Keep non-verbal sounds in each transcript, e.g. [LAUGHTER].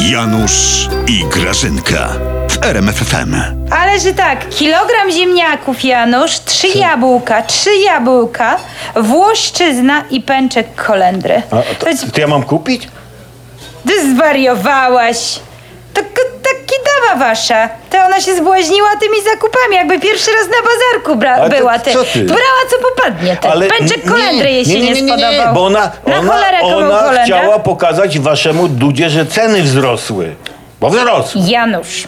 Janusz i Grażynka w RMFFM. Ale że tak, kilogram ziemniaków, Janusz, trzy jabłka, trzy jabłka, włoszczyzna i pęczek kolendry. A, to, To jest- to ja mam kupić? Ty zwariowałaś. To k- ta kidawa wasza. To ona się zbłaźniła tymi zakupami, jakby pierwszy raz na bazarku bra- Ale to była. Ty. co ty? Brała co popadnie. Ty. Pęczek kolendry jej się nie, spodobał. bo ona, Na ona, cholerę komu ona kolendra? chciała pokazać waszemu Dudzie, że ceny wzrosły. Bo wzrosły. Janusz.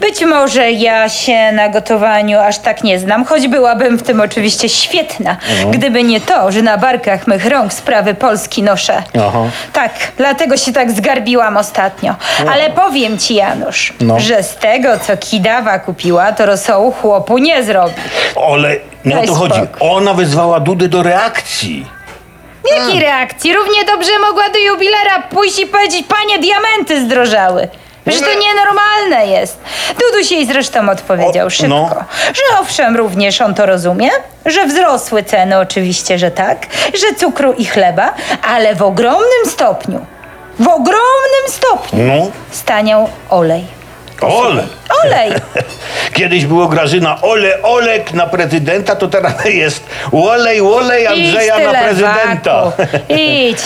Być może ja się na gotowaniu aż tak nie znam, choć byłabym w tym oczywiście świetna, Mhm. gdyby nie to, że na barkach mych rąk sprawy Polski noszę. Aha. Tak, dlatego się tak zgarbiłam ostatnio. Ale powiem ci, Janusz, No. że z tego, co Kidawa kupiła, to rosołu chłopu nie zrobi. Ale nie o Daj to chodzi. spokój. Ona wyzwała Dudę do reakcji. Jakiej reakcji? Równie dobrze mogła do jubilera pójść i powiedzieć, panie, diamenty zdrożały. Że to nienormalne jest. Duduś jej zresztą odpowiedział O, szybko, no. że owszem, również on to rozumie, że wzrosły ceny oczywiście, że tak, że cukru i chleba, ale w ogromnym stopniu, w ogromnym stopniu No. staniał olej. Ole! Olej! [LAUGHS] Kiedyś było Grażyna Ole Olek na prezydenta, to teraz [LAUGHS] jest Olej Olej Andrzeja Idź, na prezydenta. lewaku. Idź.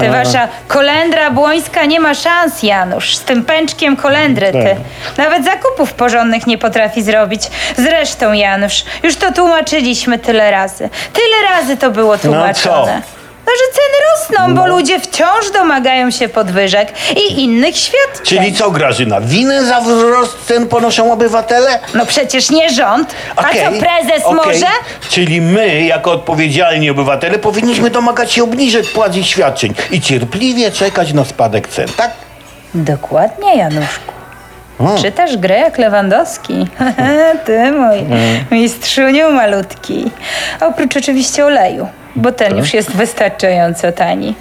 Ty wasza kolendra błońska nie ma szans, Janusz. Z tym pęczkiem kolendry ty. Tak. Nawet zakupów porządnych nie potrafi zrobić. Zresztą, Janusz, już to tłumaczyliśmy tyle razy. Tyle razy to było tłumaczone. No, że ceny rosną, bo ludzie wciąż domagają się podwyżek i innych świadczeń. Czyli co Grażyna, winę za wzrost cen ponoszą obywatele? No przecież nie rząd. A co prezes okej. może? Czyli my, jako odpowiedzialni obywatele, powinniśmy domagać się obniżek płac i świadczeń i cierpliwie czekać na spadek cen, tak? Dokładnie, Januszku. O. Czytasz grę jak Lewandowski. [LAUGHS] Ty mój mistrzuniu malutki. Oprócz oczywiście oleju, bo ten już jest wystarczająco tani.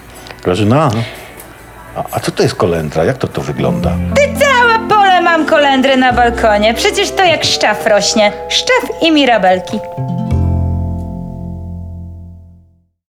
Grażyna, a, a co to jest kolendra? Jak to to wygląda? Ty całe pole mam kolendry na balkonie. Przecież to jak szczaw rośnie. Szczaw i mirabelki.